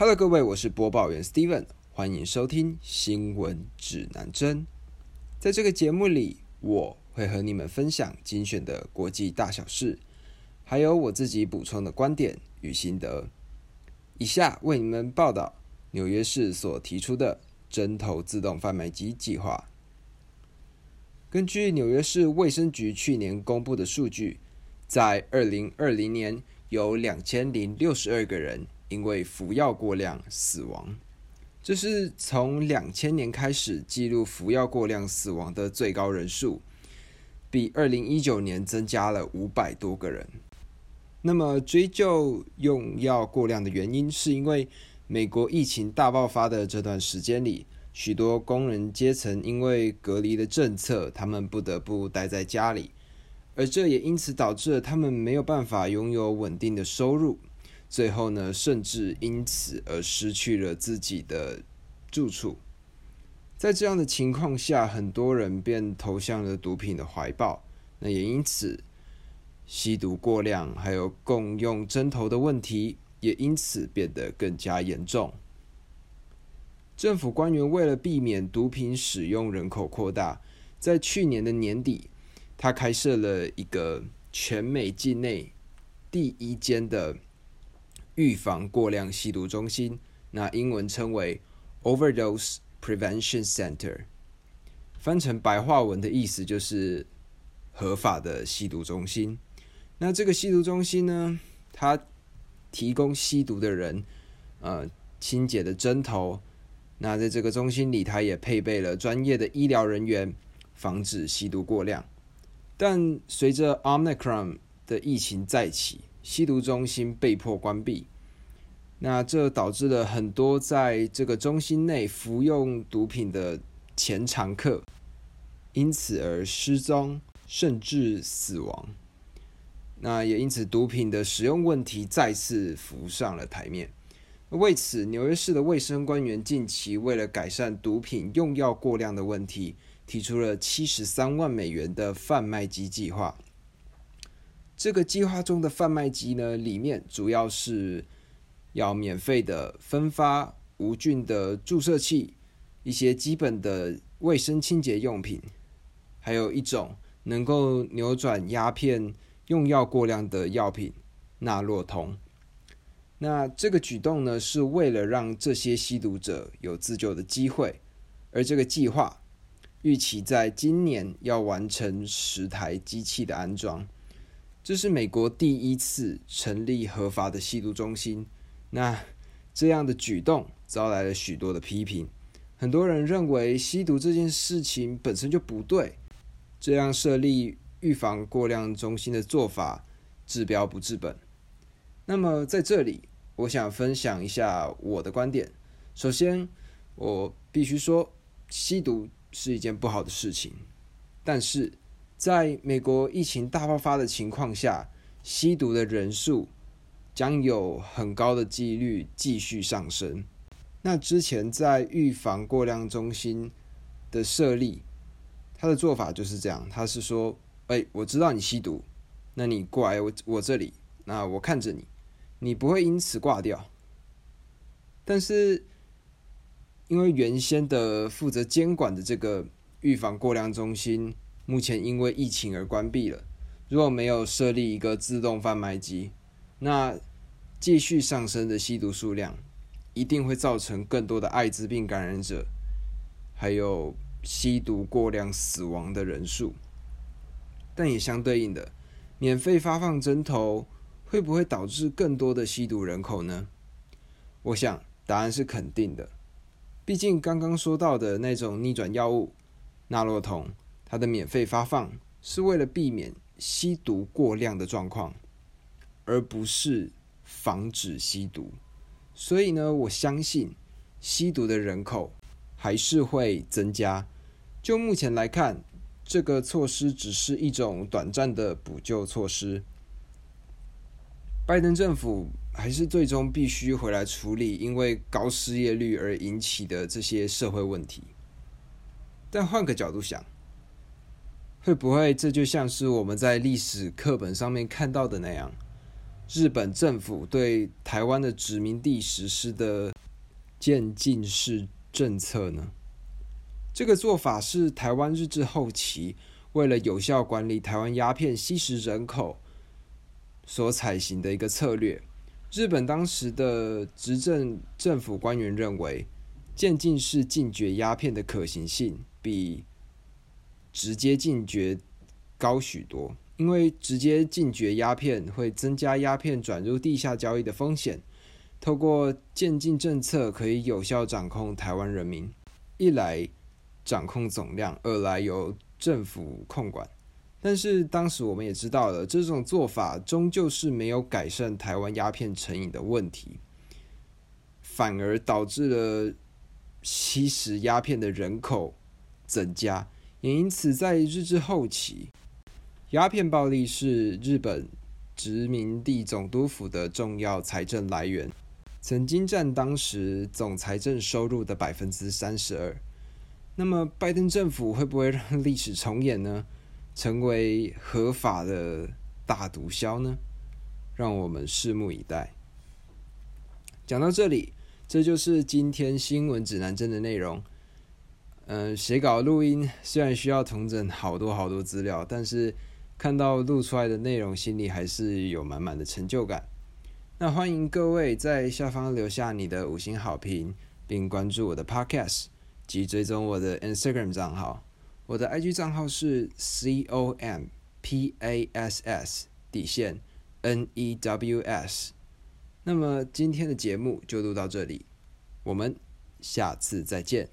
Hello，各位，我是播报员 Steven，欢迎收听新闻指南针。在这个节目里，我会和你们分享精选的国际大小事，还有我自己补充的观点与心得。以下为你们报道纽约市所提出的针头自动贩卖机计划。根据纽约市卫生局去年公布的数据，在二零二零年有两千零六十二个人。因为服药过量死亡，这是从两千年开始记录服药过量死亡的最高人数，比二零一九年增加了五百多个人。那么追究用药过量的原因，是因为美国疫情大爆发的这段时间里，许多工人阶层因为隔离的政策，他们不得不待在家里，而这也因此导致了他们没有办法拥有稳定的收入。最后呢，甚至因此而失去了自己的住处。在这样的情况下，很多人便投向了毒品的怀抱。那也因此，吸毒过量，还有共用针头的问题，也因此变得更加严重。政府官员为了避免毒品使用人口扩大，在去年的年底，他开设了一个全美境内第一间的。预防过量吸毒中心，那英文称为 Overdose Prevention Center，翻成白话文的意思就是合法的吸毒中心。那这个吸毒中心呢，它提供吸毒的人呃清洁的针头。那在这个中心里，它也配备了专业的医疗人员，防止吸毒过量。但随着 Omicron 的疫情再起，吸毒中心被迫关闭，那这导致了很多在这个中心内服用毒品的前常客因此而失踪，甚至死亡。那也因此，毒品的使用问题再次浮上了台面。为此，纽约市的卫生官员近期为了改善毒品用药过量的问题，提出了七十三万美元的贩卖机计划。这个计划中的贩卖机呢，里面主要是要免费的分发无菌的注射器，一些基本的卫生清洁用品，还有一种能够扭转鸦片用药过量的药品纳洛酮。那这个举动呢，是为了让这些吸毒者有自救的机会，而这个计划预期在今年要完成十台机器的安装。这是美国第一次成立合法的吸毒中心，那这样的举动招来了许多的批评。很多人认为吸毒这件事情本身就不对，这样设立预防过量中心的做法治标不治本。那么在这里，我想分享一下我的观点。首先，我必须说，吸毒是一件不好的事情，但是。在美国疫情大爆发的情况下，吸毒的人数将有很高的几率继续上升。那之前在预防过量中心的设立，他的做法就是这样：他是说，哎，我知道你吸毒，那你过来我我这里，那我看着你，你不会因此挂掉。但是因为原先的负责监管的这个预防过量中心。目前因为疫情而关闭了。如果没有设立一个自动贩卖机，那继续上升的吸毒数量，一定会造成更多的艾滋病感染者，还有吸毒过量死亡的人数。但也相对应的，免费发放针头会不会导致更多的吸毒人口呢？我想答案是肯定的。毕竟刚刚说到的那种逆转药物纳洛酮。它的免费发放是为了避免吸毒过量的状况，而不是防止吸毒。所以呢，我相信吸毒的人口还是会增加。就目前来看，这个措施只是一种短暂的补救措施。拜登政府还是最终必须回来处理因为高失业率而引起的这些社会问题。但换个角度想。会不会这就像是我们在历史课本上面看到的那样？日本政府对台湾的殖民地实施的渐进式政策呢？这个做法是台湾日治后期为了有效管理台湾鸦片吸食人口所采行的一个策略。日本当时的执政政府官员认为，渐进式禁绝鸦片的可行性比直接禁绝高许多。因为直接禁绝鸦片会增加鸦片转入地下交易的风险，透过渐进政策可以有效掌控台湾人民，一来掌控总量，二来由政府控管。但是当时我们也知道了，这种做法终究是没有改善台湾鸦片成瘾的问题，反而导致了吸食鸦片的人口增加，也因此在日治后期。鸦片暴利是日本殖民地总督府的重要财政来源，曾经占当时总财政收入的百分之三十二。那么，拜登政府会不会让历史重演呢？成为合法的大毒枭呢？让我们拭目以待。讲到这里，这就是今天新闻指南针的内容。嗯，写稿录音虽然需要同整好多好多资料，但是。看到录出来的内容，心里还是有满满的成就感。那欢迎各位在下方留下你的五星好评，并关注我的 Podcast 及追踪我的 Instagram 账号。我的 IG 账号是 c o m p a s s 底线 n e w s。那么今天的节目就录到这里，我们下次再见。